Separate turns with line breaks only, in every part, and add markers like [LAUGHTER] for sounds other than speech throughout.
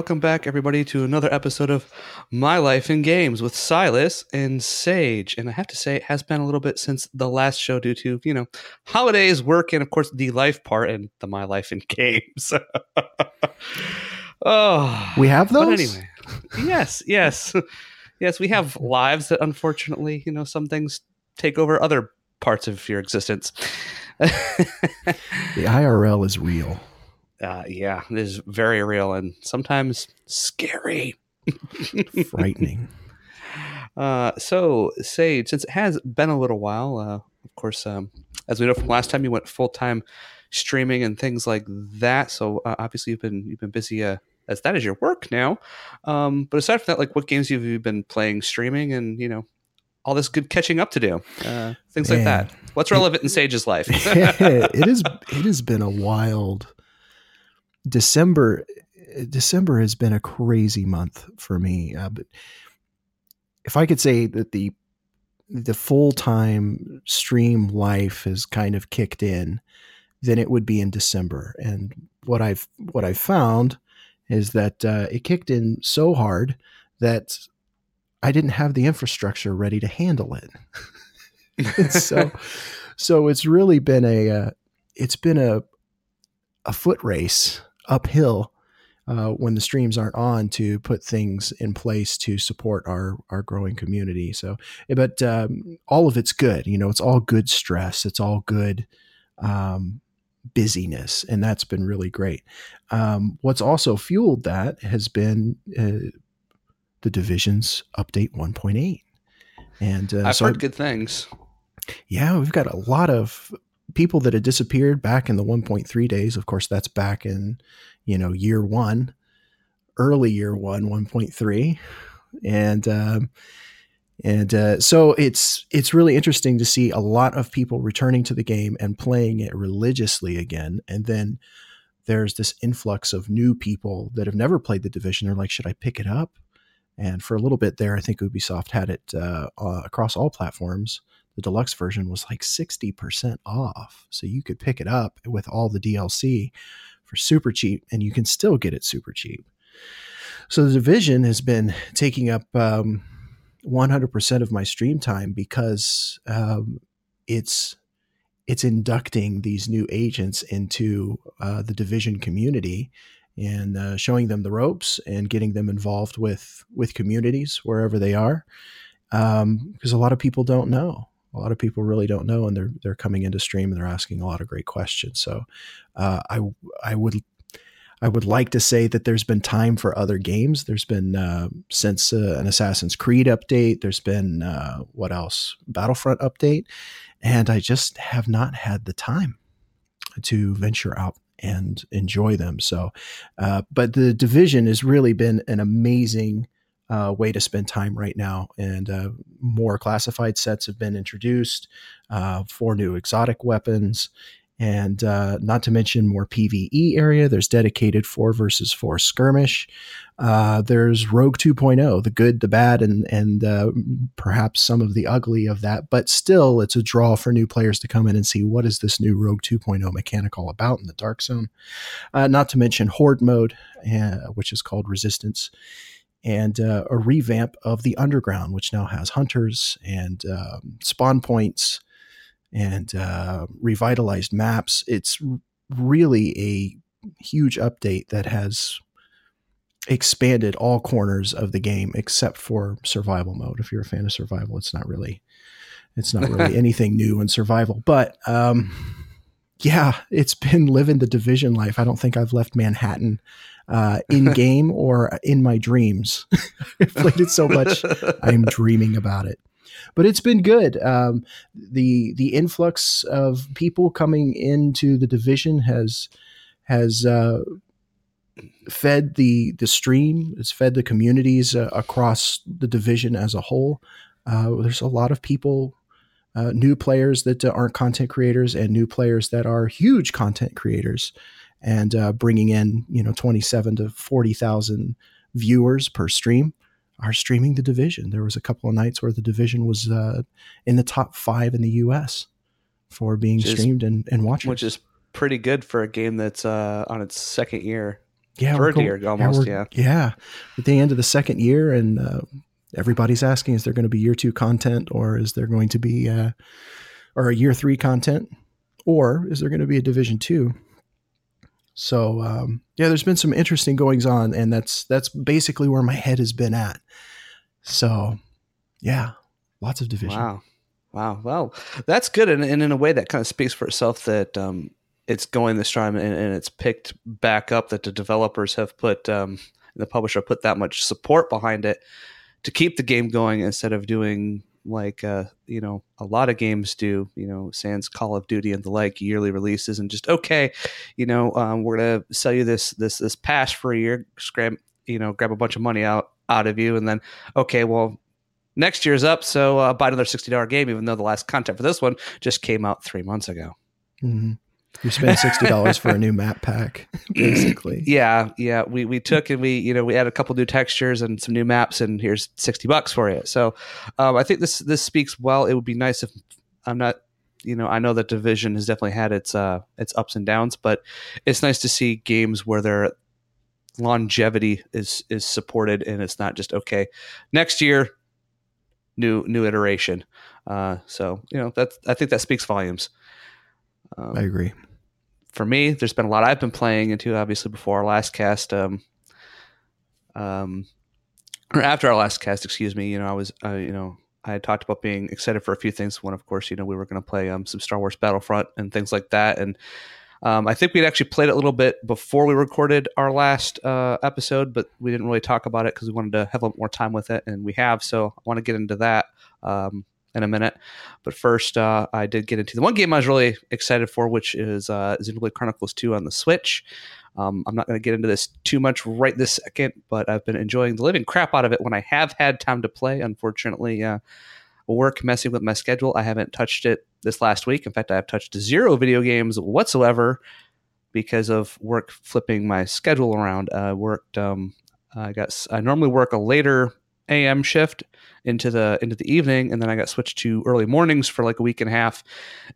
Welcome back, everybody, to another episode of My Life in Games with Silas and Sage. And I have to say, it has been a little bit since the last show due to, you know, holidays, work, and of course, the life part and the My Life in Games. [LAUGHS] oh,
We have
but
those.
anyway, yes, yes, yes, we have [LAUGHS] lives that unfortunately, you know, some things take over other parts of your existence. [LAUGHS]
The IRL is real.
Uh, yeah, it is very real and sometimes scary.
Frightening. [LAUGHS]
Uh, so, Sage, since it has been a little while, uh, of course, um, as we know from last time, you went full time streaming and things like that. So, uh, obviously, you've been you've been busy uh, as that is your work now. Um, but aside from that, like, what games have you been playing, streaming, and you know, all this good catching up to do, uh, things like that. What's relevant in Sage's life? [LAUGHS]
it is. It has been a wild December. December has been a crazy month for me. Uh, but if I could say that the the full time stream life has kind of kicked in, then it would be in December. And what I've what I've found is that uh, it kicked in so hard that I didn't have the infrastructure ready to handle it. [LAUGHS] So so it's really been a uh, it's been a a foot race uphill uh, when the streams aren't on to put things in place to support our our growing community. So, but um, all of it's good. You know, it's all good stress. It's all good um, busyness, and that's been really great. Um, what's also fueled that has been uh, the division's update 1.8. And uh,
I've
so
heard good things.
yeah, we've got a lot of people that had disappeared back in the 1.3 days. Of course, that's back in, you know, year one, early year one, 1.3. And, um, and uh, so it's it's really interesting to see a lot of people returning to the game and playing it religiously again. And then there's this influx of new people that have never played the division. They're like, should I pick it up? And for a little bit there, I think Ubisoft had it uh, uh, across all platforms the deluxe version was like 60% off. So you could pick it up with all the DLC for super cheap, and you can still get it super cheap. So the division has been taking up um, 100% of my stream time because um, it's it's inducting these new agents into uh, the division community and uh, showing them the ropes and getting them involved with with communities wherever they are um, because a lot of people don't know a lot of people really don't know and they're they're coming into stream and they're asking a lot of great questions so uh, i i would I would like to say that there's been time for other games. There's been uh, since uh, an Assassin's Creed update. There's been uh, what else? Battlefront update, and I just have not had the time to venture out and enjoy them. So, uh, but the division has really been an amazing uh, way to spend time right now. And uh, more classified sets have been introduced, uh, four new exotic weapons, and uh, not to mention more PVE area. There's dedicated four versus four skirmish. Uh, there's Rogue 2.0, the good, the bad, and and uh, perhaps some of the ugly of that. But still, it's a draw for new players to come in and see what is this new Rogue 2.0 mechanic all about in the Dark Zone. Not to mention Horde mode, which is called Resistance and uh, a revamp of the underground, which now has hunters and um, spawn points and uh, revitalized maps. It's really a huge update that has expanded all corners of the game except for survival mode. If you're a fan of survival, it's not really it's not really [LAUGHS] anything new in survival. But um, yeah, it's been living the division life. I don't think I've left Manhattan uh, in [LAUGHS] game or in my dreams. [LAUGHS] I've played it so much, I'm dreaming about it. But it's been good. Um, the the influx of people coming into the division has has uh, fed the the stream. It's fed the communities uh, across the division as a whole. Uh, there's a lot of people uh, new players that uh, aren't content creators and new players that are huge content creators and uh, bringing in you know 27 to 40,000 viewers per stream are streaming the division. There was a couple of nights where the division was uh, in the top five in the U.S. for being
Which is-
streamed and, and watched.
which is pretty good for a game that's uh, on its second year.
Yeah,
third
going,
year almost. Yeah,
yeah, at the end of the second year, and uh, everybody's asking: Is there going to be year two content, or is there going to be, uh, or a year three content, or is there going to be a division two? So um, yeah, there's been some interesting goings on, and that's that's basically where my head has been at. So yeah, lots of division.
Wow, wow, well, that's good, and, and in a way that kind of speaks for itself that um, it's going this time and, and, it's picked back up. That the developers have put um, the publisher put that much support behind it to keep the game going instead of doing like uh, you know a lot of games do you know sans call of duty and the like yearly releases and just okay you know um, we're gonna sell you this this this pass for a year grab you know grab a bunch of money out out of you and then okay well next year's up so uh, buy another $60 game even though the last content for this one just came out three months ago
mm-hmm. You spend sixty dollars for a new map pack, [CLEARS THROAT] basically.
Yeah, yeah. We we took and we you know we added a couple new textures and some new maps, and here's sixty bucks for you. So um, I think this this speaks well. It would be nice if I'm not. You know, I know that Division has definitely had its uh its ups and downs, but it's nice to see games where their longevity is is supported and it's not just okay next year new new iteration. Uh, so you know that's I think that speaks volumes.
Um, I agree.
For me, there's been a lot I've been playing into. Obviously, before our last cast, um, um, or after our last cast, excuse me. You know, I was, uh, you know, I had talked about being excited for a few things. One, of course, you know, we were going to play um, some Star Wars Battlefront and things like that. And um, I think we'd actually played it a little bit before we recorded our last uh, episode, but we didn't really talk about it because we wanted to have a little more time with it, and we have. So I want to get into that. Um, in a minute. But first, uh, I did get into the one game I was really excited for, which is uh, Xenoblade Chronicles 2 on the Switch. Um, I'm not going to get into this too much right this second, but I've been enjoying the living crap out of it when I have had time to play. Unfortunately, uh, work messing with my schedule. I haven't touched it this last week. In fact, I have touched zero video games whatsoever because of work flipping my schedule around. I worked. Um, I got. I normally work a later a.m. shift into the into the evening, and then I got switched to early mornings for like a week and a half,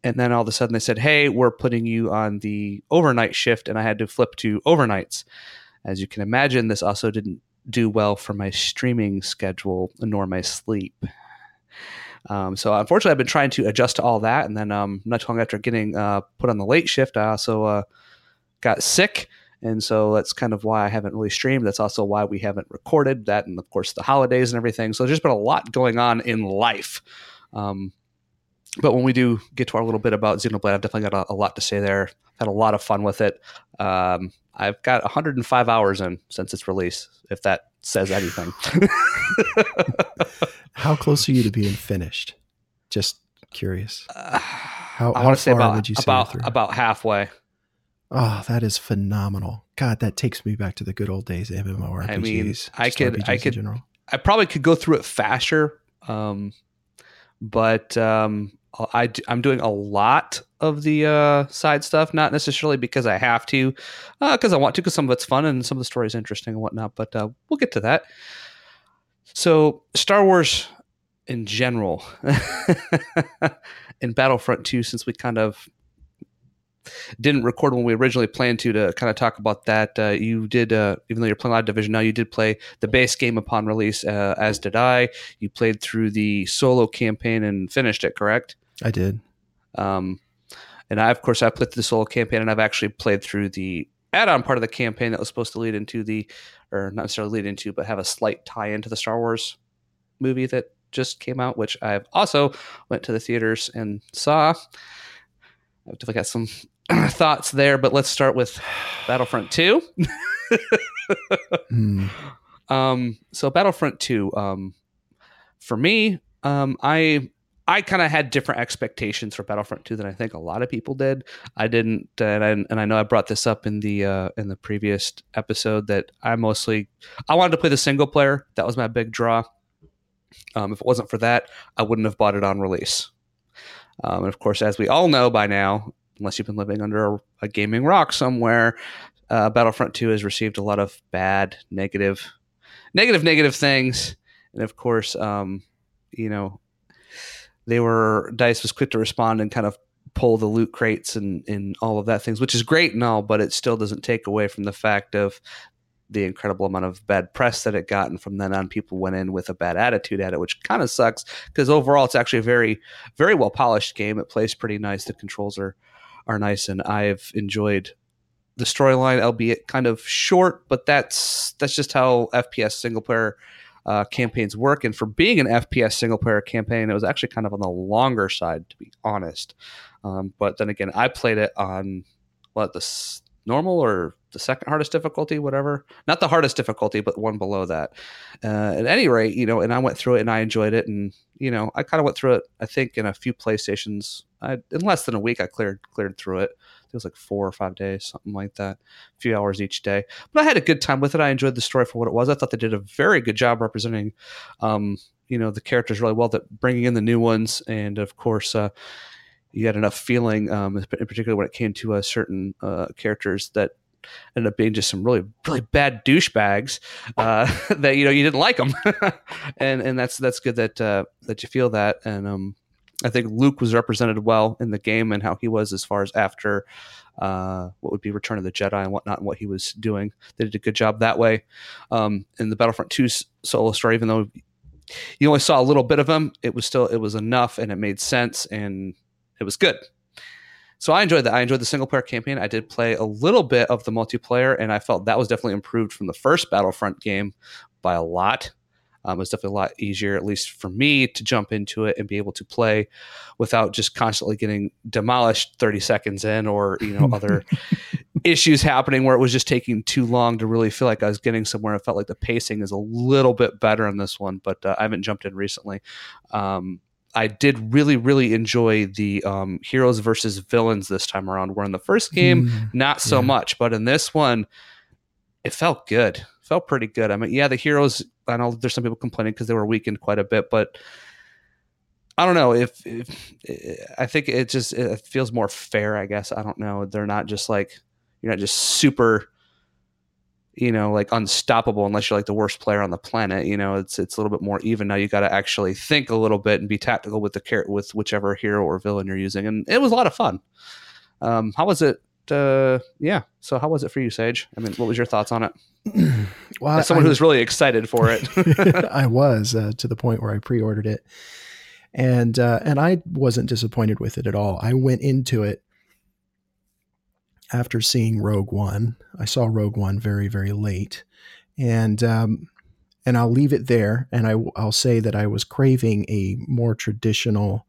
and then all of a sudden they said, "Hey, we're putting you on the overnight shift," and I had to flip to overnights. As you can imagine, this also didn't do well for my streaming schedule nor my sleep. Um, so unfortunately, I've been trying to adjust to all that, and then um, not too long after getting uh, put on the late shift, I also uh, got sick and so that's kind of why I haven't really streamed. That's also why we haven't recorded that, and of course the holidays and everything. So there's just been a lot going on in life. Um, but when we do get to our little bit about Xenoblade, I've definitely got a, a lot to say there. I've had a lot of fun with it. Um, I've got 105 hours in since its release, if that says anything. [LAUGHS] [LAUGHS]
how close are you to being finished? Just curious. Uh,
how, I want to say about, about, about halfway.
Oh, that is phenomenal. God, that takes me back to the good old days of MMORPGs. I mean,
I could, RPGs I could, I probably could go through it faster. Um, but um, I, I'm doing a lot of the uh, side stuff, not necessarily because I have to, because uh, I want to, because some of it's fun and some of the story is interesting and whatnot. But uh, we'll get to that. So, Star Wars in general, [LAUGHS] in Battlefront 2, since we kind of didn't record when we originally planned to to kind of talk about that. Uh, you did, uh, even though you're playing a lot of division now, you did play the base game upon release, uh, as did I. You played through the solo campaign and finished it, correct?
I did. Um,
and I, of course, I played through the solo campaign, and I've actually played through the add-on part of the campaign that was supposed to lead into the, or not necessarily lead into, but have a slight tie into the Star Wars movie that just came out, which I've also went to the theaters and saw. I've definitely got some [CLEARS THROAT] thoughts there, but let's start with Battlefront 2. mm. [LAUGHS] um, so Battlefront 2, um, for me, um, I I kind of had different expectations for Battlefront 2 than I think a lot of people did. I didn't, and I, and I know I brought this up in the uh, in the previous episode that I mostly I wanted to play the single player. That was my big draw. Um, if it wasn't for that, I wouldn't have bought it on release. Um, and of course, as we all know by now, unless you've been living under a, a gaming rock somewhere, uh, Battlefront 2 has received a lot of bad, negative, negative, negative things. And of course, um, you know, they were, DICE was quick to respond and kind of pull the loot crates and and all of that things, which is great and all, but it still doesn't take away from the fact of the incredible amount of bad press that it got, and from then on, people went in with a bad attitude at it, which kind of sucks because overall, it's actually a very, very well polished game. It plays pretty nice. The controls are are nice, and I've enjoyed the storyline, albeit kind of short, but that's that's just how FPS single player uh, campaigns work. And for being an FPS single player campaign, it was actually kind of on the longer side, to be honest. Um, but then again, I played it on what the s- normal or the second hardest difficulty, whatever. Not the hardest difficulty, but one below that. Uh, at any rate, you know, and I went through it and I enjoyed it, and you know, I kind of went through it. I think in a few PlayStations, I, in less than a week, I cleared cleared through it. It was like four or five days, something like that, a few hours each day. But I had a good time with it. I enjoyed the story for what it was. I thought they did a very good job representing, um, you know, the characters really well. That bringing in the new ones, and of course, uh, you had enough feeling, um, in particular when it came to uh, certain uh, characters that ended up being just some really really bad douchebags uh, [LAUGHS] that you know you didn't like them, [LAUGHS] and and that's that's good that uh, that you feel that and um I think Luke was represented well in the game and how he was as far as after uh, what would be Return of the Jedi and whatnot and what he was doing. They did a good job that way. Um, in the Battlefront 2 solo story, even though you only saw a little bit of him, it was still it was enough and it made sense and it was good. So I enjoyed that. I enjoyed the single player campaign. I did play a little bit of the multiplayer, and I felt that was definitely improved from the first Battlefront game by a lot. Um, it was definitely a lot easier, at least for me, to jump into it and be able to play without just constantly getting demolished 30 seconds in or, you know, [LAUGHS] other issues happening where it was just taking too long to really feel like I was getting somewhere. I felt like the pacing is a little bit better on this one, but uh, I haven't jumped in recently. Um, I did really, really enjoy the um, heroes versus villains this time around. Where in the first game, mm, not so yeah. much, but in this one, it felt good. Felt pretty good. I mean, yeah, the heroes. I know there's some people complaining because they were weakened quite a bit, but I don't know if, if I think it just it feels more fair. I guess I don't know. They're not just like you're not just super you know, like unstoppable unless you're like the worst player on the planet. You know, it's it's a little bit more even now. You got to actually think a little bit and be tactical with the car- with whichever hero or villain you're using, and it was a lot of fun. Um, how was it? Uh, yeah. So how was it for you, Sage? I mean, what was your thoughts on it? [CLEARS THROAT] well, As someone I, who's really excited for it, [LAUGHS] [LAUGHS] [LAUGHS]
I was uh, to the point where I pre-ordered it, and uh, and I wasn't disappointed with it at all. I went into it after seeing Rogue One. I saw Rogue One very, very late, and um, and I'll leave it there. And I, I'll say that I was craving a more traditional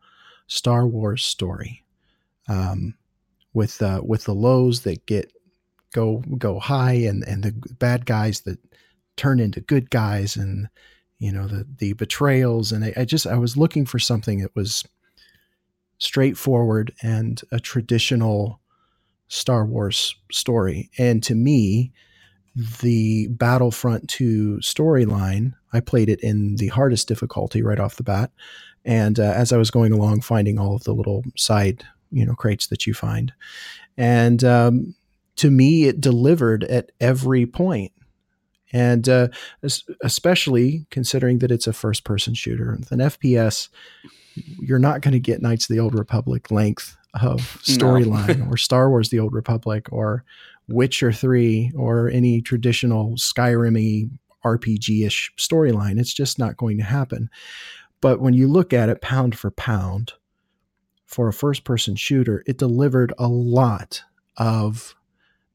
Star Wars story, um, with uh, with the lows that get go go high, and and the bad guys that turn into good guys, and you know the the betrayals. And I, I just I was looking for something that was straightforward and a traditional Star Wars story. And to me, the Battlefront 2 storyline, I played it in the hardest difficulty right off the bat. And uh, as I was going along, finding all of the little side, you know, crates that you find. And um, to me, it delivered at every point. And uh, especially considering that it's a first person shooter, with an FPS, you're not going to get Knights of the Old Republic length of storyline no. [LAUGHS] or Star Wars The Old Republic or Witcher 3 or any traditional Skyrim RPG ish storyline. It's just not going to happen. But when you look at it pound for pound, for a first person shooter, it delivered a lot of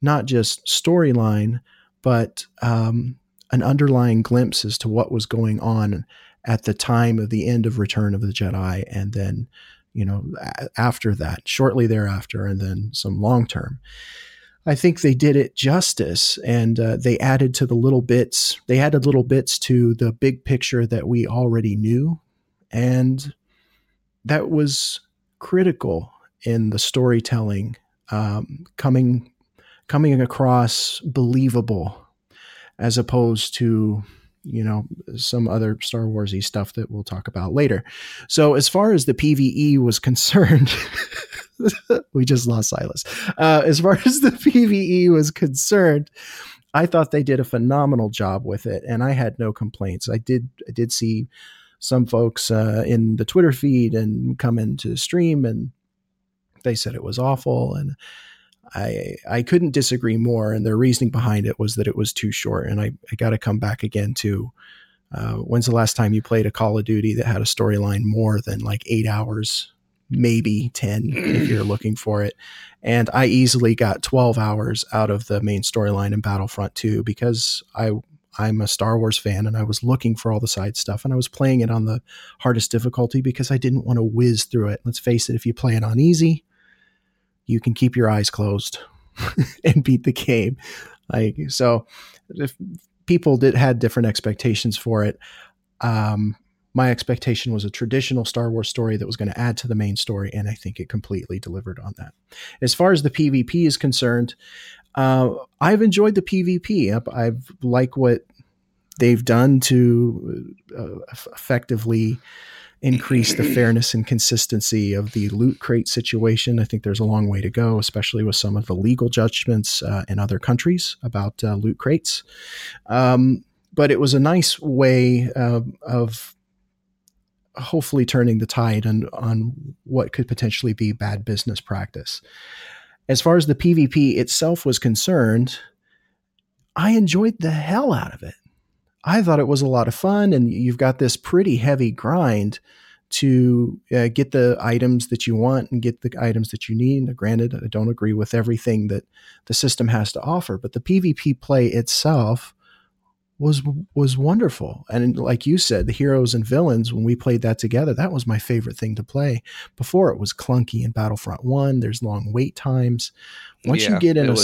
not just storyline, but um, an underlying glimpse as to what was going on at the time of the end of Return of the Jedi and then you know, after that, shortly thereafter, and then some long term. I think they did it justice and uh, they added to the little bits, they added little bits to the big picture that we already knew. And that was critical in the storytelling, um, coming, coming across believable as opposed to you know, some other Star Warsy stuff that we'll talk about later. So, as far as the PVE was [LAUGHS] concerned, [LAUGHS] we just lost Silas. Uh, as far as the [LAUGHS] PVE was concerned, I thought they did a phenomenal job with it, and I had no complaints. I did, I did see some folks uh, in the Twitter feed and come into stream and they said it was awful, and I I couldn't disagree more. And their reasoning behind it was that it was too short. And I, I got to come back again to uh, when's the last time you played a Call of Duty that had a storyline more than like eight hours, maybe 10 if you're [CLEARS THROAT] looking for it. And I easily got 12 hours out of the main storyline in Battlefront 2 because I I'm a Star Wars fan and I was looking for all the side stuff and I was playing it on the hardest difficulty because I didn't want to whiz through it. Let's face it, if you play it on easy, you can keep your eyes closed [LAUGHS] and beat the game. Like so if people did had different expectations for it. Um, my expectation was a traditional Star Wars story that was going to add to the main story, and I think it completely delivered on that. As far as the PvP is concerned, uh, I've enjoyed the PvP. I've, like what they've done to uh, effectively increase the [CLEARS THROAT] fairness and consistency of the loot crate situation. I think there's a long way to go, especially with some of the legal judgments uh, in other countries about uh, loot crates. Um, but it was a nice way uh, of hopefully turning the tide on, on what could potentially be bad business practice. As far as the PvP itself was concerned, I enjoyed the hell out of it. I thought it was a lot of fun, and you've got this pretty heavy grind to uh, get the items that you want and get the items that you need. Granted, I don't agree with everything that the system has to offer, but the PvP play itself was was wonderful. And like you said, the heroes and villains when we played that together, that was my favorite thing to play. Before it was clunky in Battlefront 1, there's long wait times. Once yeah, you get in a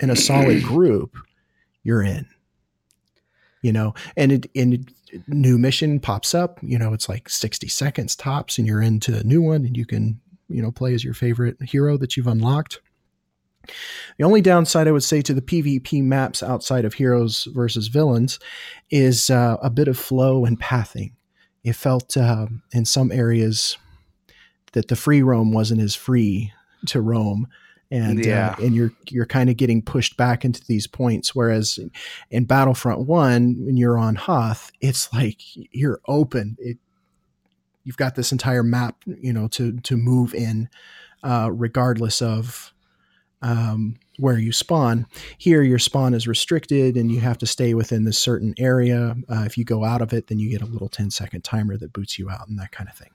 in a solid [CLEARS THROAT] group, you're in you know, and it in new mission pops up, you know, it's like 60 seconds tops and you're into a new one and you can, you know, play as your favorite hero that you've unlocked. The only downside I would say to the PvP maps outside of heroes versus villains is uh, a bit of flow and pathing. It felt uh, in some areas that the free roam wasn't as free to roam and uh, yeah. uh, and you're you're kind of getting pushed back into these points. Whereas in Battlefront One, when you're on Hoth, it's like you're open. It you've got this entire map, you know, to to move in, uh, regardless of um, where you spawn. Here, your spawn is restricted and you have to stay within this certain area. Uh, if you go out of it, then you get a little 10 second timer that boots you out and that kind of thing,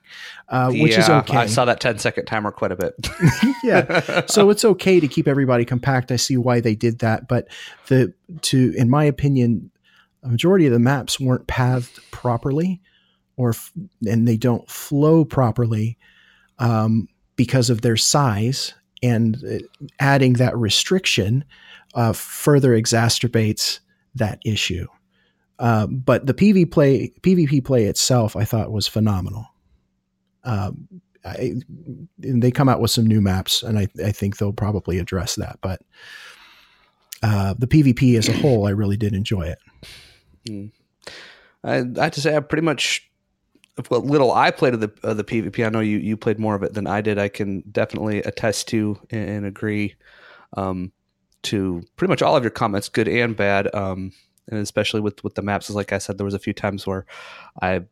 uh, which yeah, is okay. I
saw that 10 second timer quite a bit. [LAUGHS] [LAUGHS]
yeah. So it's okay to keep everybody compact. I see why they did that. But the, to, in my opinion, a majority of the maps weren't pathed properly or, and they don't flow properly. Um, because of their size and uh, adding that restriction uh, further exacerbates that issue. Uh, but the PV play, PvP play itself, I thought was phenomenal. Um, I, they come out with some new maps, and I, I think they'll probably address that. But uh, the PvP as a whole, I really did enjoy it.
Mm. I, I have to say, I pretty much what little I played of the of the PvP, I know you you played more of it than I did. I can definitely attest to and, and agree um, to pretty much all of your comments, good and bad, um, and especially with with the maps. Like I said, there was a few times where I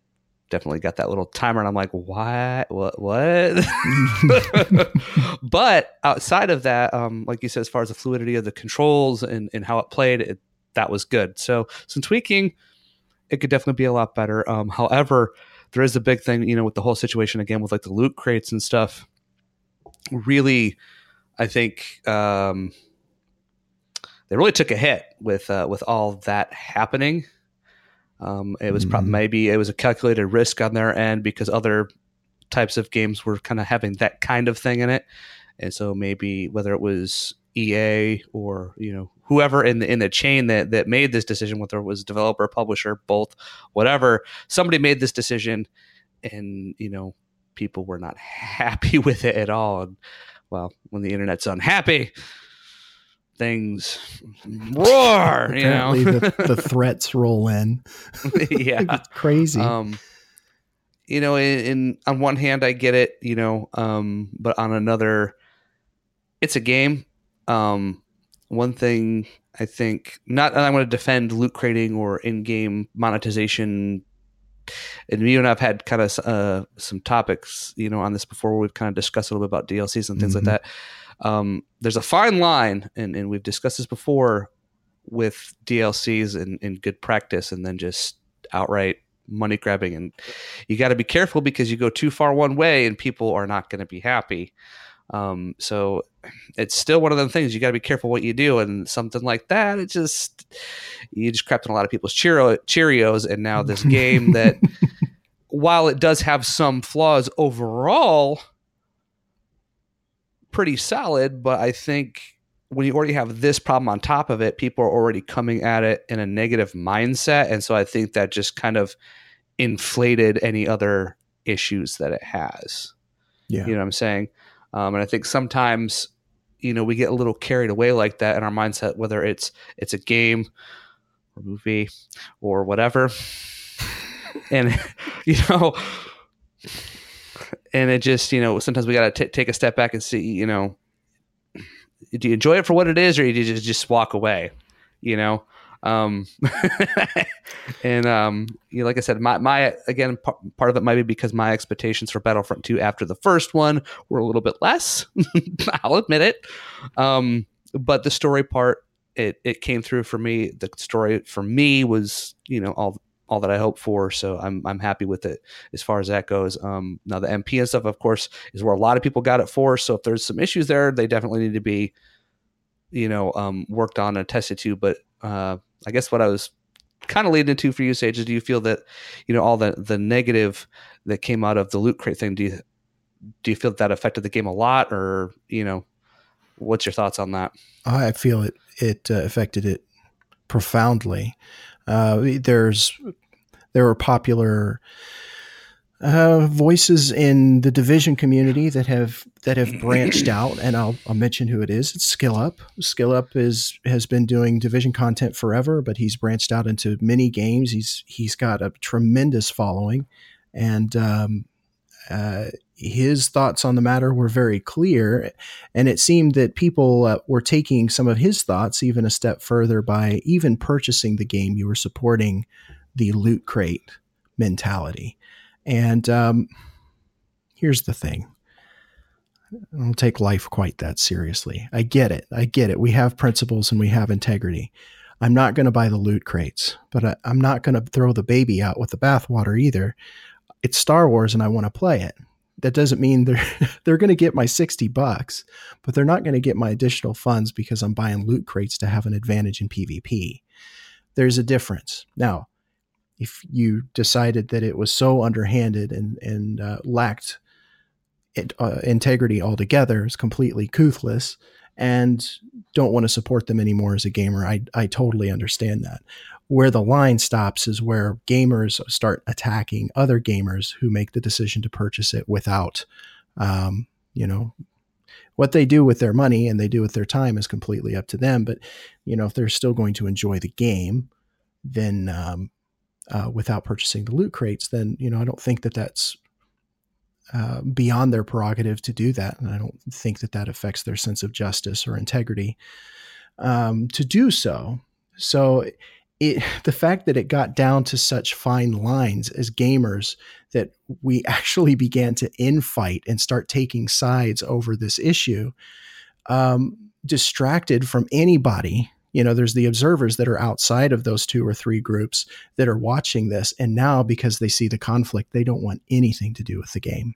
definitely got that little timer, and I'm like, what, what, what? [LAUGHS] but outside of that, um, like you said, as far as the fluidity of the controls and and how it played, it, that was good. So some tweaking, it could definitely be a lot better. Um, however there is a big thing, you know, with the whole situation again with like the loot crates and stuff. Really, I think um, they really took a hit with uh, with all that happening. Um, it was mm-hmm. probably maybe it was a calculated risk on their end because other types of games were kind of having that kind of thing in it, and so maybe whether it was EA or you know whoever in the in the chain that that made this decision, whether it was developer, publisher, both, whatever, somebody made this decision, and you know people were not happy [LAUGHS] with it at all. And, well, when the internet's unhappy, things roar. you know,
the, the, [LAUGHS] threats roll in. [LAUGHS]
yeah, it's
crazy.
Um, you know, in, in, on one hand, I get it. You know, um, but on another, it's a game. Um, one thing I think not that I'm going to defend loot crating or in-game monetization and you and I've had kind of uh, some topics, you know, on this before. Where we've kind of discussed a little bit about DLCs and things mm-hmm. like that. Um, there's a fine line, and, and we've discussed this before with DLCs and, and good practice, and then just outright money grabbing. And you got to be careful because you go too far one way, and people are not going to be happy. Um, so it's still one of them things you got to be careful what you do, and something like that, it just you just crapped on a lot of people's Cheerio, Cheerios, and now this [LAUGHS] game that, while it does have some flaws overall, pretty solid. But I think when you already have this problem on top of it, people are already coming at it in a negative mindset, and so I think that just kind of inflated any other issues that it has. Yeah, you know what I'm saying. Um, and I think sometimes, you know, we get a little carried away like that in our mindset, whether it's it's a game or movie or whatever. and [LAUGHS] you know, and it just you know sometimes we got to take a step back and see you know, do you enjoy it for what it is, or do you just just walk away? You know, um, [LAUGHS] and um, you know, like I said, my my again p- part of it might be because my expectations for Battlefront 2 after the first one were a little bit less. [LAUGHS] I'll admit it. Um, but the story part, it it came through for me. The story for me was you know all all that I hoped for. So I'm I'm happy with it as far as that goes. Um, now the MP and stuff, of course, is where a lot of people got it for. So if there's some issues there, they definitely need to be, you know, um, worked on and tested to. But uh, I guess what I was kind of leading into for you, Sage, is do you feel that you know all the the negative that came out of the loot crate thing? Do you do you feel that, that affected the game a lot, or you know, what's your thoughts on that?
I feel it it uh, affected it profoundly. Uh, there's there were popular uh, voices in the division community that have that have branched [CLEARS THROAT] out, and I'll, I'll mention who it is. It's SkillUp. SkillUp is has been doing division content forever, but he's branched out into many games. He's he's got a tremendous following, and um, uh, his thoughts on the matter were very clear. And it seemed that people uh, were taking some of his thoughts even a step further by even purchasing the game. You were supporting the loot crate mentality. And um, here's the thing I don't take life quite that seriously. I get it. I get it. We have principles and we have integrity. I'm not going to buy the loot crates, but I, am not going to throw the baby out with the bathwater either. It's Star Wars and I want to play it. That doesn't mean they're [LAUGHS] they're going to get my 60 bucks, but they're not going to get my additional funds because I'm buying loot crates to have an advantage in PvP. There's a difference. Now, if you decided that it was so underhanded and and uh, lacked it, uh, integrity altogether, is completely couthless, and don't want to support them anymore as a gamer, I I totally understand that. Where the line stops is where gamers start attacking other gamers who make the decision to purchase it without, um, you know, what they do with their money and they do with their time is completely up to them. But you know, if they're still going to enjoy the game, then um, uh, without purchasing the loot crates, then you know I don't think that that's uh, beyond their prerogative to do that, and I don't think that that affects their sense of justice or integrity um, to do so. So, it, [LAUGHS] the fact that it got down to such fine lines as gamers that we [LAUGHS] actually began to infight and start taking sides over this issue um, distracted from anybody you know there's the observers that are outside of those two or three groups that are watching this and now because they see the conflict they don't want anything to do with the game.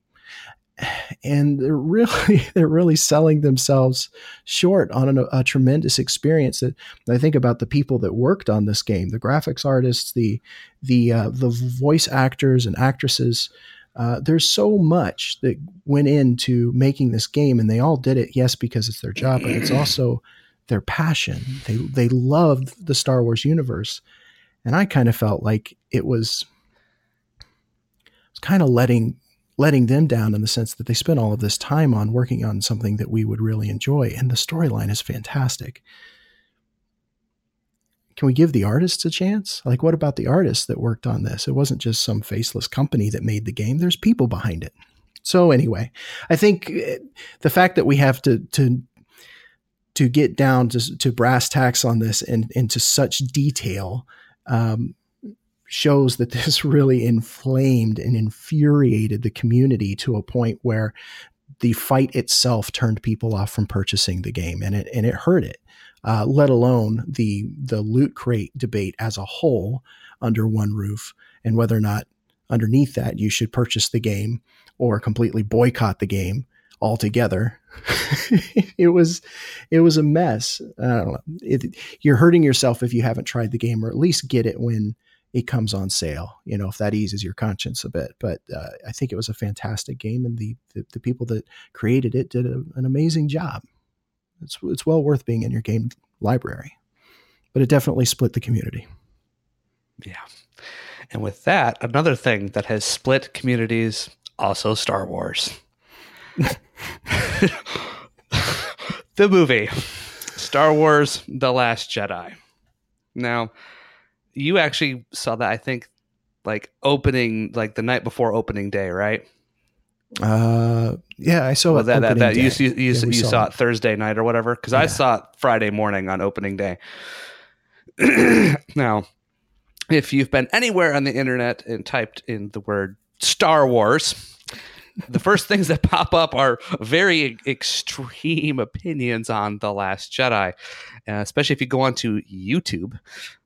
[SIGHS] And they're really [LAUGHS] they're really selling themselves short on a, a, tremendous experience that I think about the people that worked on this game the graphics artists the the uh, the voice actors and actresses. Uh, there's so much that went into making this game and they all did it yes because it's their job but it's [CLEARS THROAT] also their passion. They they loved the Star Wars universe, and I kind of felt like it was, was kind of letting letting them down in the sense that they spent all of this time on working on something that we would really enjoy, and the storyline is fantastic. Can we give the artists a chance? Like, what about the artists that worked on this? It wasn't just some faceless company that made the game. There's people behind it. So anyway, I think eh, the fact that we have to to to get down to, to brass tacks on this and into such detail um, shows that [LAUGHS] this really inflamed and infuriated the community to a point where the fight itself turned people off from purchasing the game and it and it hurt it uh, let alone the the loot crate debate as a whole under one roof and whether or not underneath that you should purchase the game or completely boycott the game altogether. [LAUGHS] it was it was a mess. I don't It, you're hurting yourself if you haven't tried the game, or at least get it when it comes on sale. You know, if that eases your conscience a bit. But uh, I think it was a fantastic game, and the the, the people that created it did a, an amazing job. It's it's well worth being in your game library, but it definitely split the community.
Yeah. And with that, another thing that has split communities also Star Wars. The movie Star Wars The Last Jedi. Now, you actually saw that I think like opening like the night before opening day, right?
Uh, yeah, I saw
well. That, that, that
day.
you you, you,
Yeah,
you
saw
saw
it.
it Thursday night or whatever because I saw it Friday morning on opening day. [CLEARS THROAT] now, if you've been anywhere on the internet and typed in the word Star Wars, the first things that pop up are very extreme opinions on the Last Jedi, uh, especially if you go onto YouTube.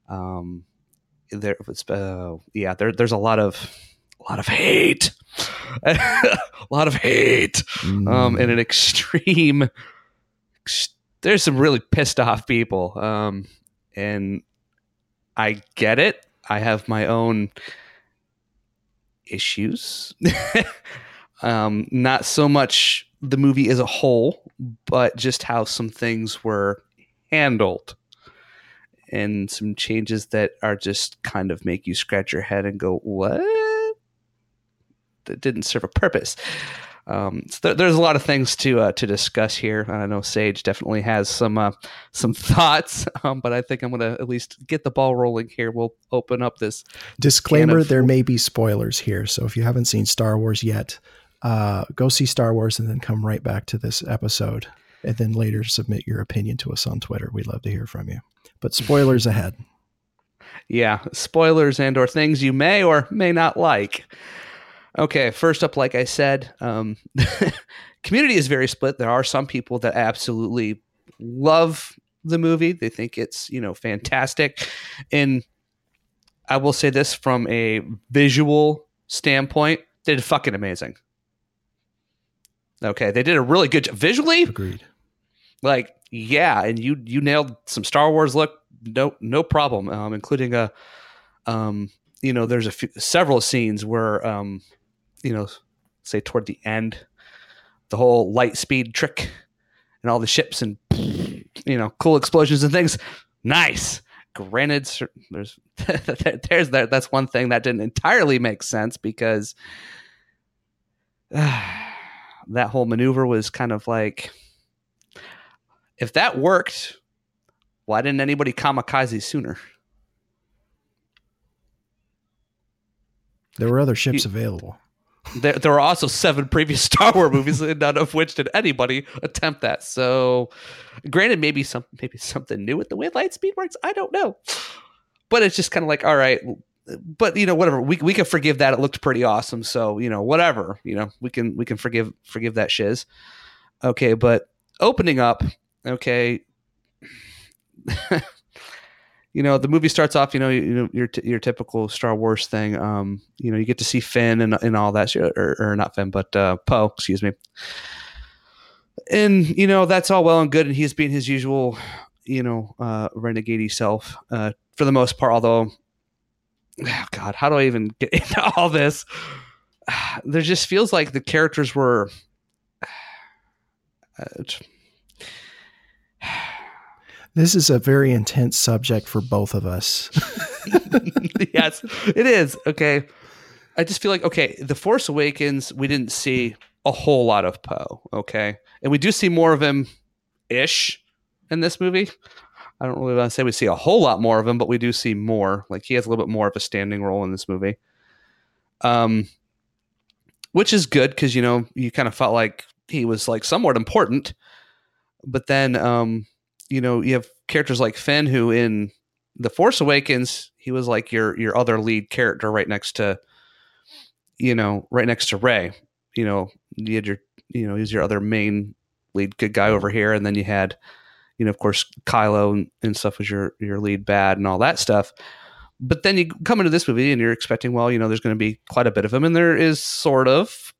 Um, there, uh, yeah, there, there's a lot of a lot of hate, [LAUGHS] a lot of hate, um,
Mm.
and an extreme. ex- There's some really pissed off people, um, and I get it. I have my own issues. [LAUGHS] um, not so much the movie as a whole, but just how some things were handled and some changes that are just kind of make you scratch your head and go, what? That didn't serve a purpose. Um, so there, there's a lot of things to uh, to discuss here. I know Sage definitely has some uh, some [LAUGHS] thoughts, um, but I think I'm going to at least get the ball rolling here. We'll open up this
Disclaimer:
of-
There may be spoilers here, so if you haven't seen Star Wars yet, uh, go see Star Wars and then come right back to this episode, and then later submit your opinion to us on Twitter. We'd love to hear from you. But spoilers ahead.
yeah spoilers and or things you may or may not like okay first up like i said um, [LAUGHS] community is very split there are some people that absolutely love the movie they think it's you know fantastic and i will say this from a visual standpoint did fucking amazing okay they did a really good job. Visually?
Agreed.
like yeah and you you nailed some star wars look. No no problem um including a um you know there's a few several scenes where um you know say toward the end the whole light speed trick and all the ships and you know cool explosions and things. Nice. Granted there's [LAUGHS] there's that that's one thing that didn't entirely make sense because [SIGHS] that whole maneuver was kind of like if that worked, why didn't anybody kamikaze sooner?
There were other ships available.
There, there were also seven previous [LAUGHS] Star Wars movies, none of which did anybody attempt that. So, granted, maybe some maybe something new with the way light speed works. I don't know, but it's just kind of like, all right, but you know, whatever. We we can forgive that. It looked pretty awesome. So you know, whatever. You know, we can we can forgive forgive that shiz. Okay, but opening up, okay. [LAUGHS] you know the movie starts off you know you, you know your t- your typical Star Wars thing um you know you get to see Finn and and all that or, or not Finn but uh Poe excuse me and you know that's all well and good and he's being his usual you know uh renegade self uh for the most part although oh [SIGHS] god how do I even get [LAUGHS] into all this [SIGHS] there just feels like the characters were [SIGHS] uh,
This is a very intense subject for both of us. [LAUGHS]
yes, it is. Okay. I just feel like, okay, The Force Awakens, we didn't see a whole lot of Poe. Okay. And we do see more of him ish in this movie. I don't really want to say we see a whole lot more of him, but we do see more. Like he has a little bit more of a standing role in this movie. Um, which is good because, you know, you kind of felt like he was like somewhat important. But then, um, you know, you have characters like Finn who in the Force Awakens, he was like your your other lead character right next to, you know, right next to Rey. You know, you had your, you know, he's your other main lead good guy over here, and then you had, you know, of course, Kylo and, and stuff was your your lead bad and all that stuff. But then you come into this movie and you're expecting, well, you know, there's going to be quite a bit of him, and there is sort of,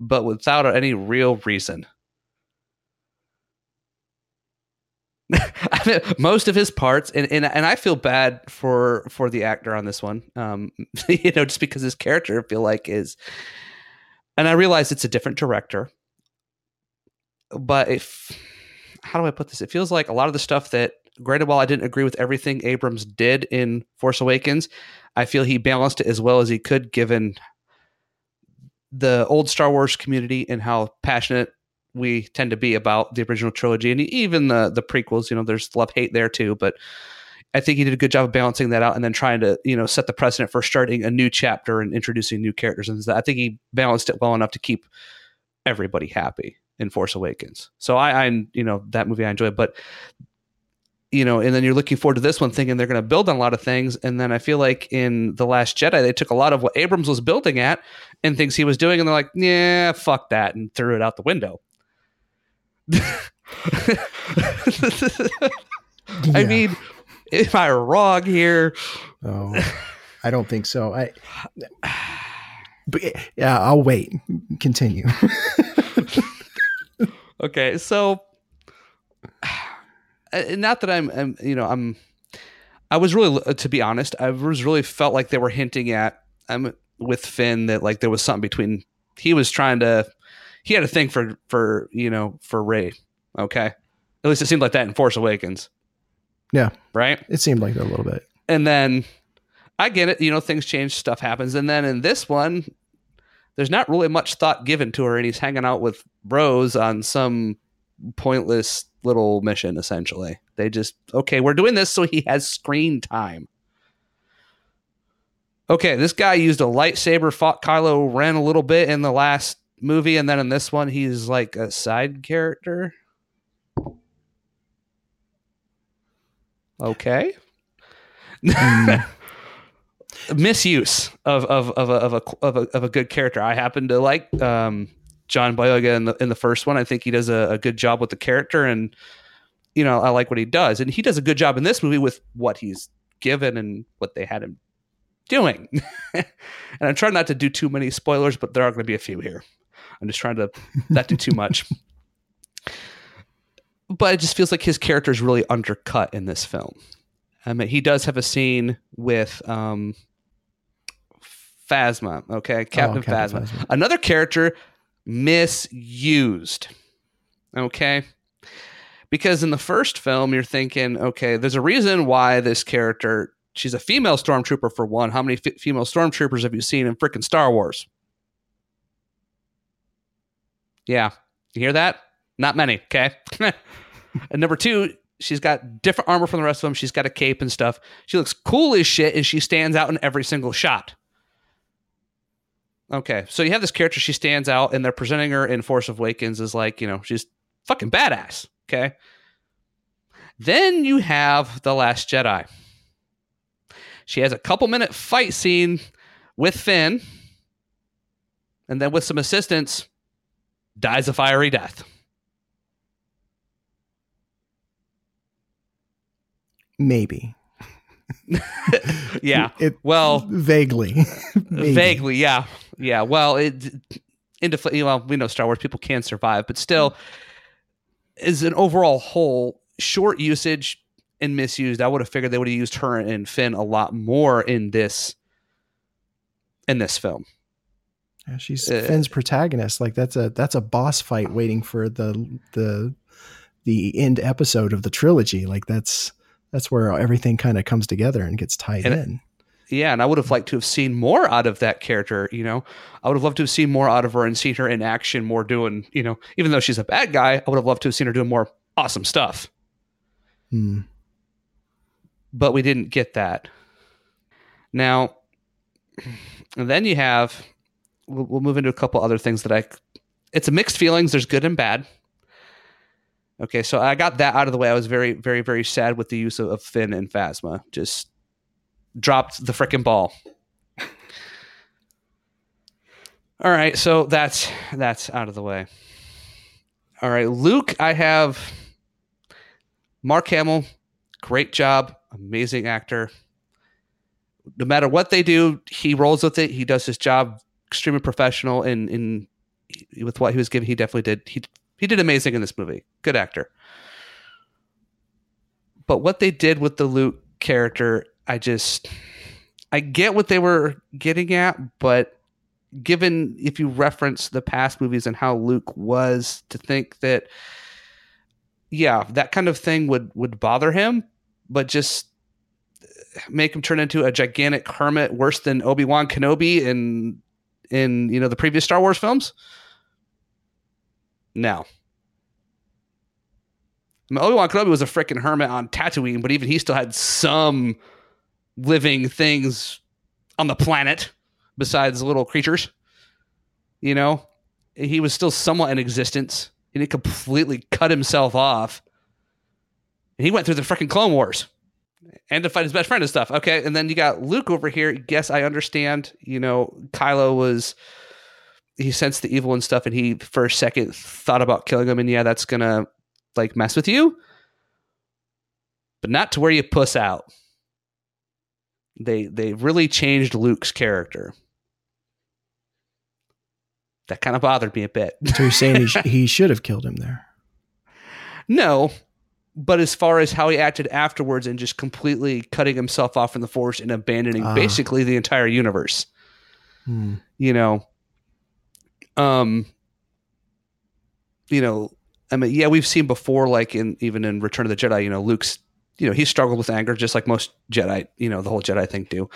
but without any real reason. [LAUGHS] most of his parts, and, and and I feel bad for for the actor on this one, um, [LAUGHS] you know, just because his character I feel like is, and I realize it's a different director, but if how do I put this? It feels like a lot of the stuff that, granted, while I didn't agree with everything Abrams did in Force Awakens, I feel he balanced it as well as he could, given the old Star Wars community and how passionate we tend to be about the original trilogy and even the the prequels. You know, there's love hate there too, but I think he did a good job of balancing that out and then trying to you know set the precedent for starting a new chapter and introducing new characters. And I think he balanced it well enough to keep everybody happy in Force Awakens. So I, I you know that movie I enjoy, but you know, and then you're looking forward to this one thinking they're going to build on a lot of things. And then I feel like in The Last Jedi, they took a lot of what Abrams was building at and things he was doing, and they're like, yeah, fuck that, and threw it out the window. [LAUGHS] yeah. I mean, am I were wrong here?
Oh, I don't think so. I, but yeah, I'll wait. Continue. [LAUGHS]
okay, so [SIGHS] not that I'm, I'm, you know, I'm. I was really, to be honest, I was really felt like they were hinting at, um, with Finn that like there was something between. He was trying to he had a thing for for you know for Rey. Okay, at least it seemed like that in Force Awakens.
Yeah,
right.
It seemed like that a little bit.
And then I get it. You know, things change, stuff happens, and then in this one, there's not really much thought given to her, and he's hanging out with Rose on some pointless little mission. Essentially, they just okay, we're doing this so he has screen time. Okay, this guy used a lightsaber, fought Kylo Ren a little bit in the last movie, and then in this one, he's like a side character. Okay. Mm. [LAUGHS] Misuse of of of a, of a of a of a good character. I happen to like um, John Boyega in the in the first one. I think he does a, a good job with the character, and you know I like what he does, and he does a good job in this movie with what he's given and what they had him doing. [LAUGHS] and I'm trying not to do too many spoilers, but there are going to be a few here. I'm just trying to not do too much. [LAUGHS] but it just feels like his character is really undercut in this film. I mean, he does have a scene with um, Phasma. Okay, oh, Captain, oh, Captain Phasma. Phasma. Another character misused. Okay. Because in the first film, you're thinking, okay, there's a reason why this character, she's a female stormtrooper for one. How many f- female stormtroopers have you seen in freaking Star Wars? Yeah. You hear that? Not many. Okay. [LAUGHS] and number two, she's got different armor from the rest of them. She's got a cape and stuff. She looks cool as shit, and she stands out in every single shot. Okay, so you have this character. She stands out, and they're presenting her in Force Awakens as like you know she's fucking badass. Okay. Then you have the Last Jedi. She has a couple minute fight scene with Finn, and then with some assistance, dies a fiery death.
Maybe. [LAUGHS]
yeah.
It,
well,
vaguely. [LAUGHS]
vaguely, yeah. Yeah. Well, it into well, we know Star Wars people can survive, but still is an overall whole short usage and misused. I would have figured they would have used her and Finn a lot more in this in this film.
Yeah, she's uh, Finn's protagonist. Like that's a that's a boss fight waiting for the the the end episode of the trilogy. Like that's that's where everything kind of comes together and gets tied and in.
Yeah, and I would have liked to have seen more out of that character. You know, I would have loved to have seen more out of her and seen her in action, more doing. You know, even though she's a bad guy, I would have loved to have seen her doing more awesome stuff.
Hmm.
But we didn't get that. Now, and then you have we'll, we'll move into a couple other things that I. It's a mixed feelings. There's good and bad. Okay, so I got that out of the way. I was very, very, very sad with the use of, of Finn and Phasma. Just dropped the freaking ball. All right, so that's that's out of the way. All right, Luke, I have Mark Hamill, great job, amazing actor. No matter what they do, he rolls with it. He does his job extremely professional and in with what he was given, he definitely did. He he did amazing in this movie. Good actor. But what they did with the Luke character, I just I get what they were getting at, but given if you reference the past movies and how Luke was, to think that yeah, that kind of thing would would bother him, but just make him turn into a gigantic hermit worse than Obi-Wan Kenobi in in you know the previous Star Wars films. No. I mean, Obi-Wan Kenobi was a freaking hermit on Tatooine, but even he still had some living things on the planet besides little creatures. You know, he was still somewhat in existence. And he didn't completely cut himself off. And he went through the freaking Clone Wars and to fight his best friend and stuff. Okay. And then you got Luke over here. Yes, I understand. You know, Kylo was, he sensed the evil and stuff, and he for a second thought about killing him. And yeah, that's going to like mess with you, but not to where you puss out. They they really changed Luke's character. That kind of bothered me a bit.
So you're saying he, sh- [LAUGHS] he should have killed him there?
No, but as far as how he acted afterwards and just completely cutting himself off from the force and abandoning
Ah.
basically the entire universe,
Hmm.
you know, um, you know, I mean, yeah, we've seen before, like in even in Return of the Jedi, you know, Luke's, you know, he struggled with anger just like most Jedi, you know, the whole Jedi thing do.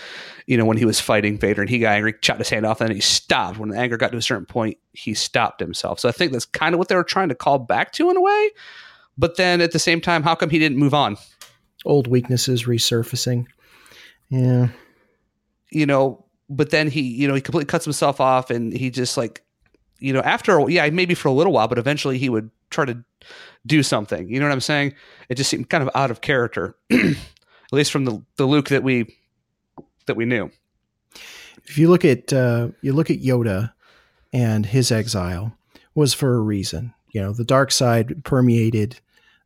You know, when he was fighting Vader and he got angry, chopped his hand off, and then he stopped. When the anger got to a certain point, he stopped himself. So I think that's kind of what they were trying to call back to in a way. But then at the same time, how come he didn't move on?
Old weaknesses resurfacing. Yeah.
you know, but then he, you know, he completely cuts himself off and he just like, you know, after, yeah, maybe for a little while, but eventually he would try to do something. You know what I'm saying? It just seemed kind of out of character, [CLEARS THROAT] at least from the, the Luke that we, that we knew.
If you look at uh, you look at Yoda and his exile was for a reason. You know, the dark side permeated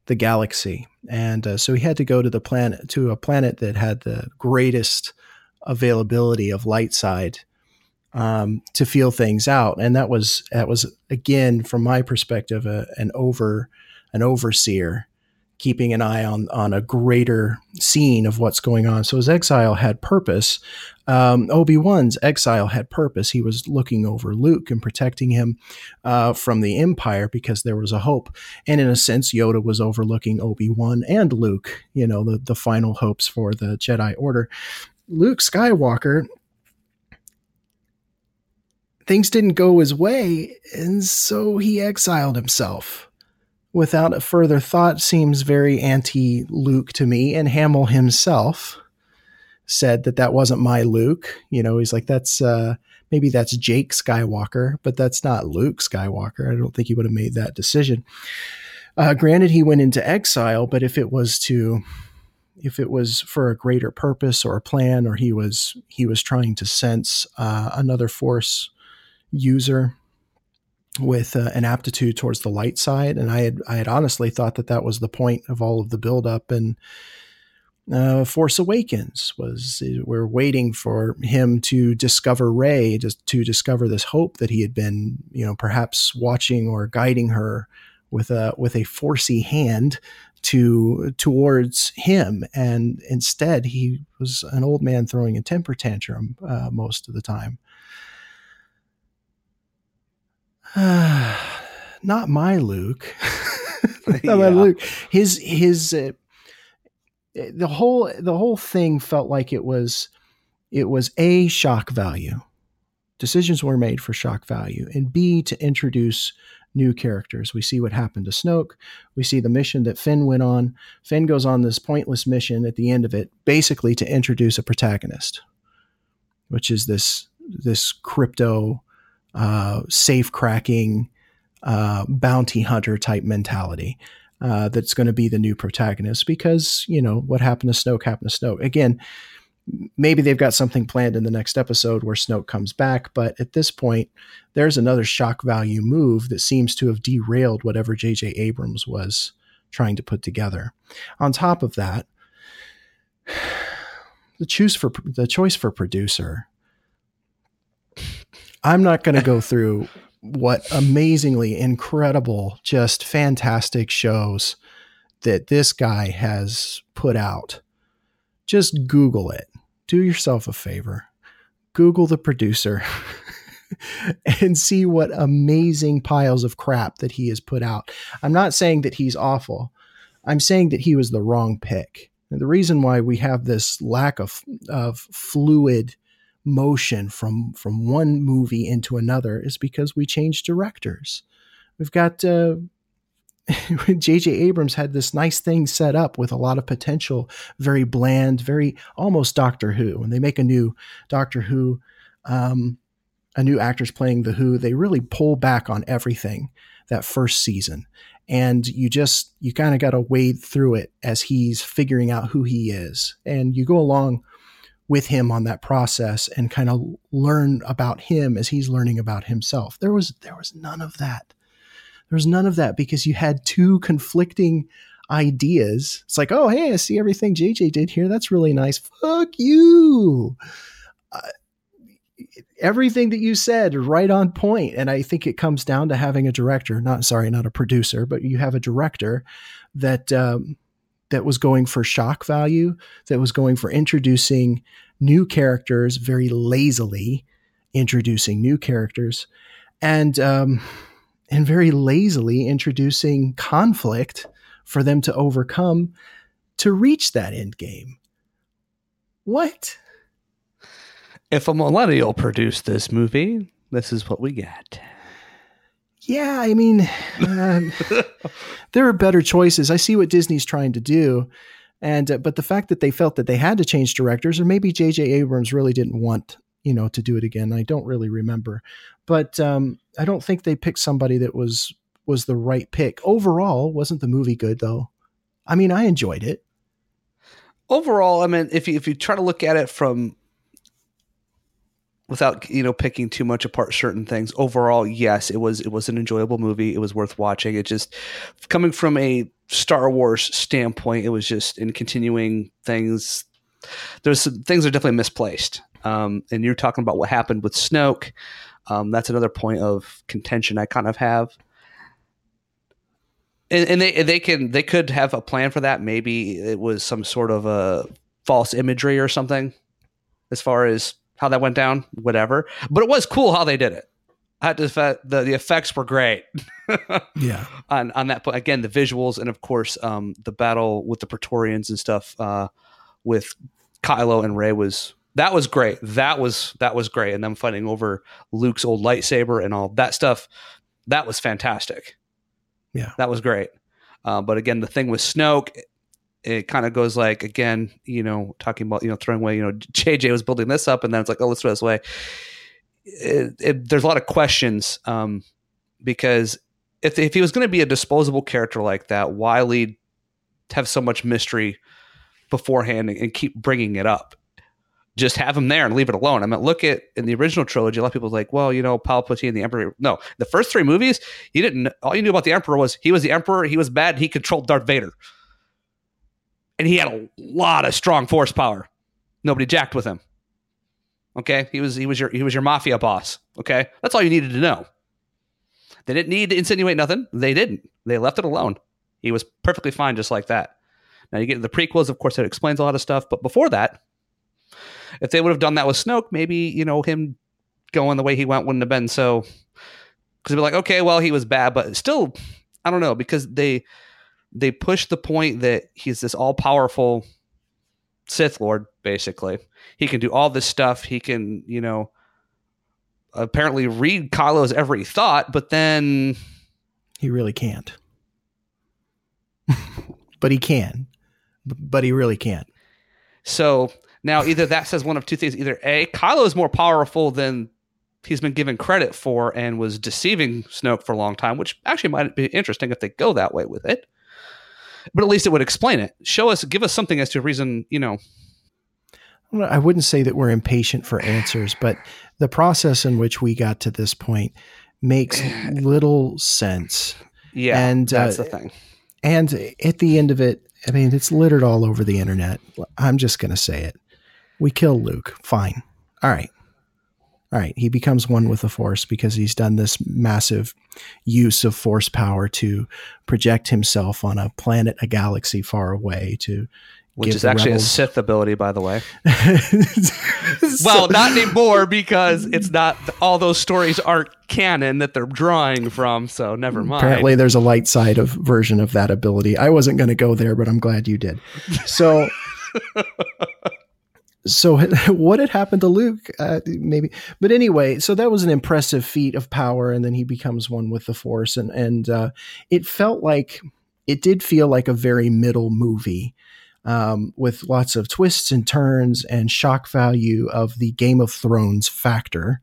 the galaxy, and uh, so he had to go to the planet to a planet that had the greatest availability of light side um, to feel things out, and that was that was again from my perspective a, an over an overseer keeping an eye on on a greater scene of what's going on. So his exile had purpose. Um, Obi Wan's exile had purpose. He was looking over Luke and protecting him uh, from the Empire because there was a hope. And in a sense, Yoda was overlooking Obi Wan and Luke. You know, the the final hopes for the Jedi Order. Luke Skywalker. Things didn't go his way, and so he exiled himself without a further thought seems very anti Luke to me. And Hamill himself said that that wasn't my Luke. You know, he's like, that's uh, maybe that's Jake Skywalker, but that's not Luke Skywalker. I don't think he would have made that decision. Uh, granted, he went into exile, but if it was to if it was for a greater purpose or a plan or he was he was trying to sense uh, another force user with uh, an aptitude towards the light side, and I had I had honestly thought that that was the point of all of the buildup. And uh, Force Awakens was we're waiting for him to discover Rey to, to discover this hope that he had been you know perhaps watching or guiding her with a with a forcey hand to towards him. And instead he was an old man throwing a temper tantrum uh, most of the time [SIGHS] not my Luke. [LAUGHS] [LAUGHS] not my Luke. His his uh, the whole the whole thing felt like it was it was a shock value. Decisions were made for shock value, and B to introduce new characters. We see what happened to Snoke. We see the mission that Finn went on. Finn goes on this pointless mission at the end of it, basically to introduce a protagonist, which is this this crypto uh, safe cracking uh, bounty hunter type mentality. uh, that's going to be the new protagonist because you know what happened to Snoke happened to Snoke. Again, maybe they've got something planned in the next episode where Snoke comes back, but at this point, there's another shock value move that seems to have derailed whatever J.J. Abrams was trying to put together. On top of that, [SIGHS] the choose for the choice for producer. I'm not going to go through what amazingly incredible, just fantastic shows that this guy has put out. Just Google it. Do yourself a favor. Google the producer [LAUGHS] and see what amazing piles of crap that he has put out. I'm not saying that he's awful. I'm saying that he was the wrong pick. And the reason why we have this lack of, of fluid motion from from one movie into another is because we changed directors. We've got uh, [LAUGHS] J.J. Abrams had this nice thing set up with a lot of potential, very bland, very almost Doctor Who. When they make a new Doctor Who, um, a new actor's playing the Who, they really pull back on everything that first season, and you just you kind of got to wade through it as he's figuring out who he is, and you go along with him on that process and kind of learn about him as he's learning about himself. There was there was none of that. There was none of that because you had two conflicting ideas. It's like, oh, hey, I see everything JJ did here. That's really nice. Fuck you. Uh, everything that you said right on point and i think it comes down to having a director not sorry not a producer but you have a director that um, that was going for shock value, that was going for introducing new characters very lazily, introducing new characters, and um, and very lazily introducing conflict for them to overcome to reach that end game. What?
If a millennial produced this movie, this is what we get.
Yeah, I mean, uh, [LAUGHS] there are better choices. I see what Disney's trying to do, and uh, but the fact that they felt that they had to change directors, or maybe J.J. Abrams really didn't want you know to do it again. I don't really remember, but um, I don't think they picked somebody that was was the right pick. Overall, wasn't the movie good though? I mean, I enjoyed it.
Overall, I mean, if you if you try to look at it from without you know picking too much apart certain things. Overall yes it was it was an enjoyable movie. It was worth watching. It just coming from a star wars standpoint it was just in continuing things there's some things are definitely misplaced. Um, and you're talking about what happened with snoke. Um, that's another point of contention i kind of have. And, and they they can they could have a plan for that. Maybe it was some sort of a false imagery or something as far as how that went down, whatever. But it was cool how they did it. I had to the the effects were great. [LAUGHS]
yeah.
On on that point again, the visuals and of course um, the battle with the Praetorians and stuff uh, with Kylo and Rey was that was great. That was that was great, and them fighting over Luke's old lightsaber and all that stuff. That was fantastic.
Yeah,
that was great. Uh, but again, the thing with Snoke, it kind of goes like again, you know, talking about you know throwing away. You know, [LAUGHS] JJ was building this up, and then it's like, oh, let's throw this away. It, it, there's a lot of questions um, because if if he was going to be a disposable character like that, why lead have so much mystery beforehand and, and keep bringing it up? Just have him there and leave it alone. I mean, look at in the original trilogy. A lot of people like, well, you know, Palpatine, the Emperor. No, the first three movies, you didn't. All you knew about the Emperor was he was the Emperor. He was bad. He controlled Darth Vader and he had a lot of strong force power. Nobody jacked with him. Okay, he was he was your he was your mafia boss. Okay, that's all you needed to know. They didn't need to insinuate nothing. They didn't. They left it alone. He was perfectly fine just like that. Now you get to the prequels, of course, it explains a lot of stuff. But before that, if they would have done that with Snoke, maybe you know him going the way he went wouldn't have been so. Because it'd be like, okay, well, he was bad, but still, I don't know because they they push the point that he's this all powerful Sith Lord, basically. He can do all this stuff. He can, you know, apparently read Kylo's every thought, but then
he really can't. but he can. But he really can't.
So now either that says one of two things. Either A, Kylo is more powerful than he's been given credit for and was deceiving Snoke for a long time, which actually might be interesting if they go that way with it but at least it would explain it. Show us, give us something as to a reason, you know.
I wouldn't say that we're impatient for answers, but the process in which we got to this point makes [SIGHS] little sense.
Yeah,
and
that's
uh,
the thing.
And at the end of it, I mean, it's littered all over the internet. I'm just going to say it. We kill Luke. Fine. All right. All right. He becomes one with the Force because he's done this massive use of Force power to project himself on a planet, a galaxy far away to.
Which is actually
rebels-
a Sith ability, by the way. [LAUGHS] Well, not anymore because it's not. All those stories aren't canon that they're drawing from. So never mind.
Apparently, there's a light side of version of that ability. I wasn't going to go there, but I'm glad you did. So, [LAUGHS] so [LAUGHS] what had happened to Luke? Uh, maybe, but anyway, so that was an impressive feat of power, and then he becomes one with the Force, and and uh, it felt like it did feel like a very middle movie. Um, with lots of twists and turns and shock value of the Game of Thrones factor,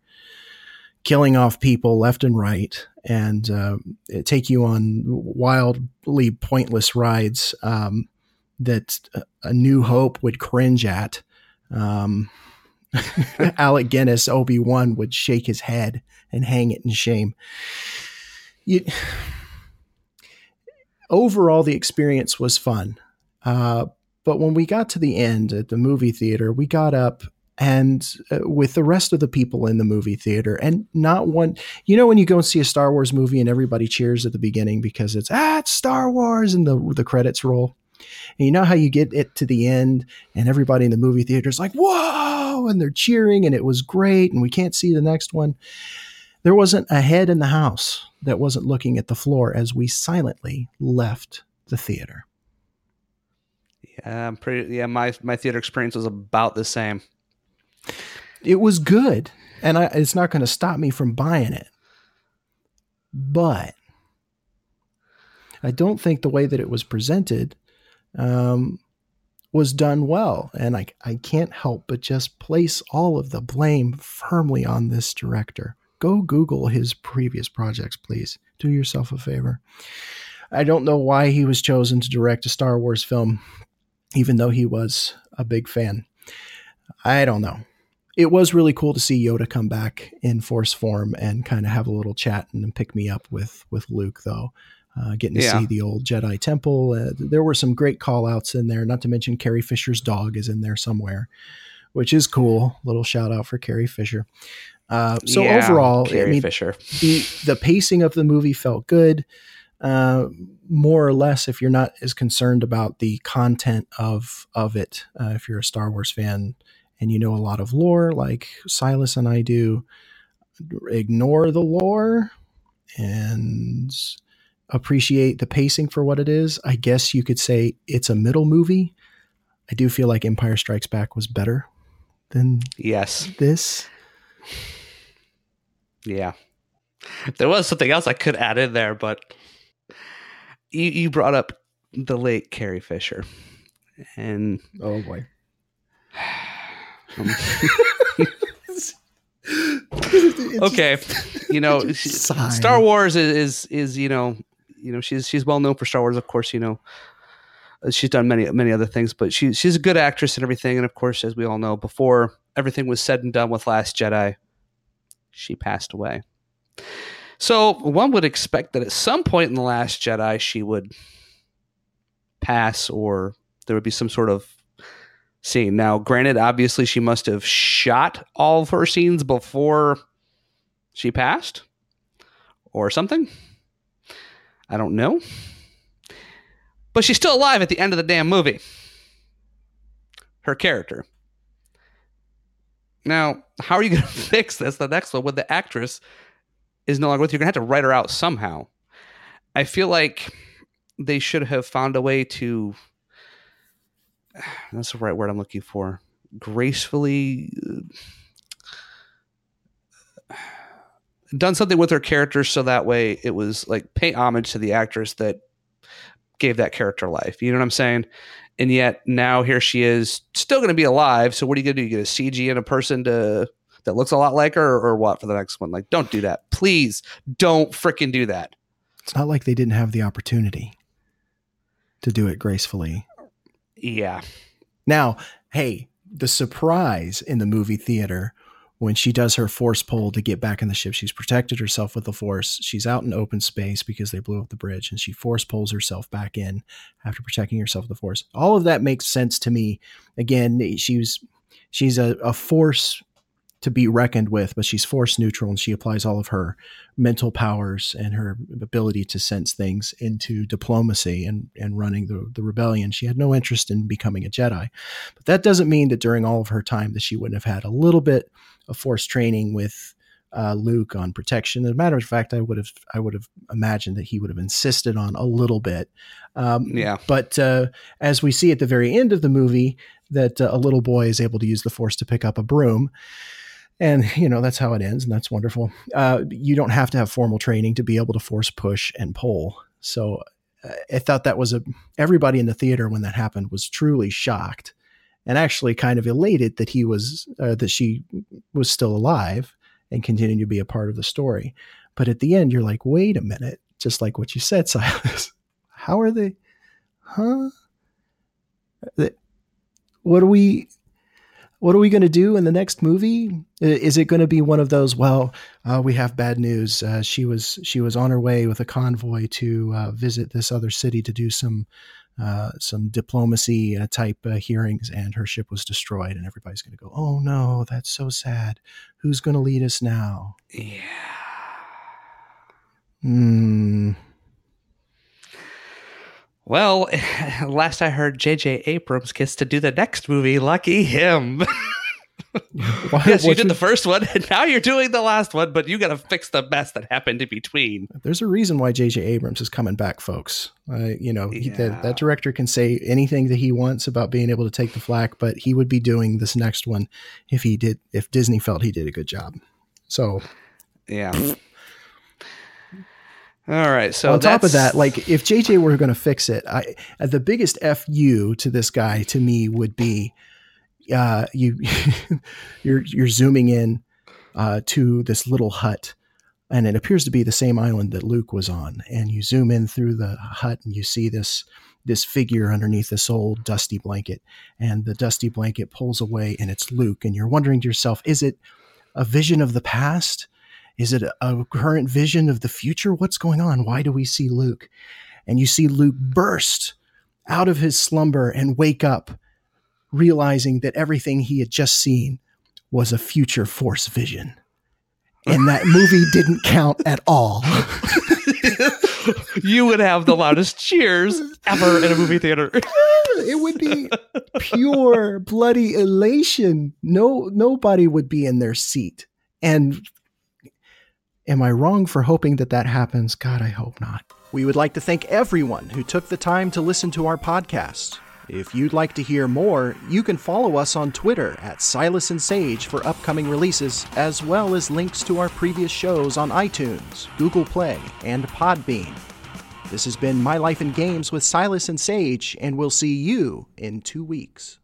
killing off people left and right, and uh, take you on wildly pointless rides um, that a New Hope would cringe at. Um, [LAUGHS] Alec Guinness, Obi Wan, would shake his head and hang it in shame. You, overall, the experience was fun. Uh, but when we got to the end at the movie theater, we got up and uh, with the rest of the people in the movie theater, and not one, you know, when you go and see a Star Wars movie and everybody cheers at the beginning because it's ah, it's Star Wars, and the the credits roll. And you know how you get it to the end, and everybody in the movie theater is like, "Whoa!" and they're cheering, and it was great, and we can't see the next one. There wasn't a head in the house that wasn't looking at the floor as we silently left the theater.
Yeah, I'm pretty. Yeah, my my theater experience was about the same.
It was good, and I, it's not going to stop me from buying it. But I don't think the way that it was presented um, was done well, and I I can't help but just place all of the blame firmly on this director. Go Google his previous projects, please. Do yourself a favor. I don't know why he was chosen to direct a Star Wars film, even though he was a big fan. I don't know. It was really cool to see Yoda come back in force form and kind of have a little chat and pick me up with with Luke, though. Uh, getting to
Yeah.
see the old Jedi Temple. Uh, there were some great call outs in there, not to mention Carrie Fisher's dog is in there somewhere, which is cool. Little shout out for Carrie Fisher. Uh, so
Yeah,
overall, I
Carrie
mean,
Fisher.
the the pacing of the movie felt good uh, more or less if you're not as concerned about the content of of it uh, if you're a star wars fan and you know a lot of lore like silas and i do ignore the lore and appreciate the pacing for what it is i guess you could say it's a middle movie i do feel like empire strikes back was better than
Yes.
this
Yeah. There was something else I could add in there, but you, you brought up the late Carrie Fisher. And
oh boy
um, [LAUGHS] okay, you know. Star Wars is, is is you know, you know, she's she's well known for Star Wars, of course, you know. Uh, She's done many many other things, but she she's a good actress and everything. And of course, as we all know, before everything was said and done with Last Jedi, she passed away. So one would expect that at some point in the Last Jedi, she would pass, or there would be some sort of scene. Now, granted, obviously, she must have shot all of her scenes before she passed, or something. I don't know. But she's still alive at the end of the damn movie. Her character. Now, how are you [LAUGHS] going to fix this? The next one, when the actress is no longer with you, you're going to have to write her out somehow. I feel like they should have found a way to. [SIGHS] That's the right word I'm looking for. Gracefully uh, done something with her character so that way it was like pay homage to the actress that gave that character life. You know what I'm saying? And yet now here she is, still going to be alive. So what are you going to do? You get a CG in a person to that looks a lot like her, or, or what for the next one? Like, don't do that, please. Don't freaking do that.
It's not like they didn't have the opportunity. to do it gracefully.
Yeah.
Now, hey, the surprise in the movie theater when she does her force pull to get back in the ship, she's protected herself with the force. She's out in open space because they blew up the bridge, and she force pulls herself back in after protecting herself with the force. All of that makes sense to me. Again, she's she's a, a force to be reckoned with, but she's force neutral and she applies all of her mental powers and her ability to sense things into diplomacy and, and running the, the rebellion. She had no interest in becoming a Jedi. But that doesn't mean that during all of her time that she wouldn't have had a little bit of force training with uh, Luke on protection. As a matter of fact, I would have I would have imagined that he would have insisted on a little bit. Um,
yeah.
But uh, as we see at the very end of the movie, that uh, a little boy is able to use the force to pick up a broom and you know that's how it ends and that's wonderful. Uh, you don't have to have formal training to be able to force push and pull. So uh, i thought that was a everybody in the theater when that happened was truly shocked and actually kind of elated that he was uh, that she was still alive and continuing to be a part of the story. But at the end you're like wait a minute just like what you said [LAUGHS] silas. How are they huh? What are we what are we going to do in the next movie? Is it going to be one of those? Well, uh, we have bad news. Uh, she was she was on her way with a convoy to uh, visit this other city to do some uh, some diplomacy uh, type uh, hearings, and her ship was destroyed. And everybody's going to go, "Oh no, that's so sad. Who's going to lead us now?"
Yeah.
Hmm.
Well, [LAUGHS] last I heard, J.J. Abrams gets to do the next movie. Lucky him. [LAUGHS] Why, yes, you did you, the first one, and now you're doing the last one, but you got to fix the mess that happened in between.
There's a reason why J.J. Abrams is coming back, folks. Uh, you know, yeah. he, that, that director can say anything that he wants about being able to take the flack, but he would be doing this next one if he did, if Disney felt he did a good job. So,
yeah. All right. So
on top of that, like if JJ were going to fix it, I the biggest fu to this guy to me would be, uh, you [LAUGHS] you're you're zooming in uh, to this little hut, and it appears to be the same island that Luke was on, and you zoom in through the hut and you see this this figure underneath this old dusty blanket, and the dusty blanket pulls away, and it's Luke, and you're wondering to yourself, is it a vision of the past? Is it a current vision of the future? What's going on? Why do we see Luke? And you see Luke burst out of his slumber and wake up, realizing that everything he had just seen was a future force vision. And that [LAUGHS] movie didn't count at all.
you would have the loudest cheers ever in a movie theater. [LAUGHS]
it would be pure bloody elation. No nobody would be in their seat. And Am I wrong for hoping that that happens? God, I hope not. We would like to thank everyone who took the time to listen to our podcast. If you'd like to hear more, you can follow us on Twitter at Silas and Sage for upcoming releases, as well as links to our previous shows on iTunes, Google Play, and Podbean. This has been My Life in Games with Silas and Sage, and we'll see you in two weeks.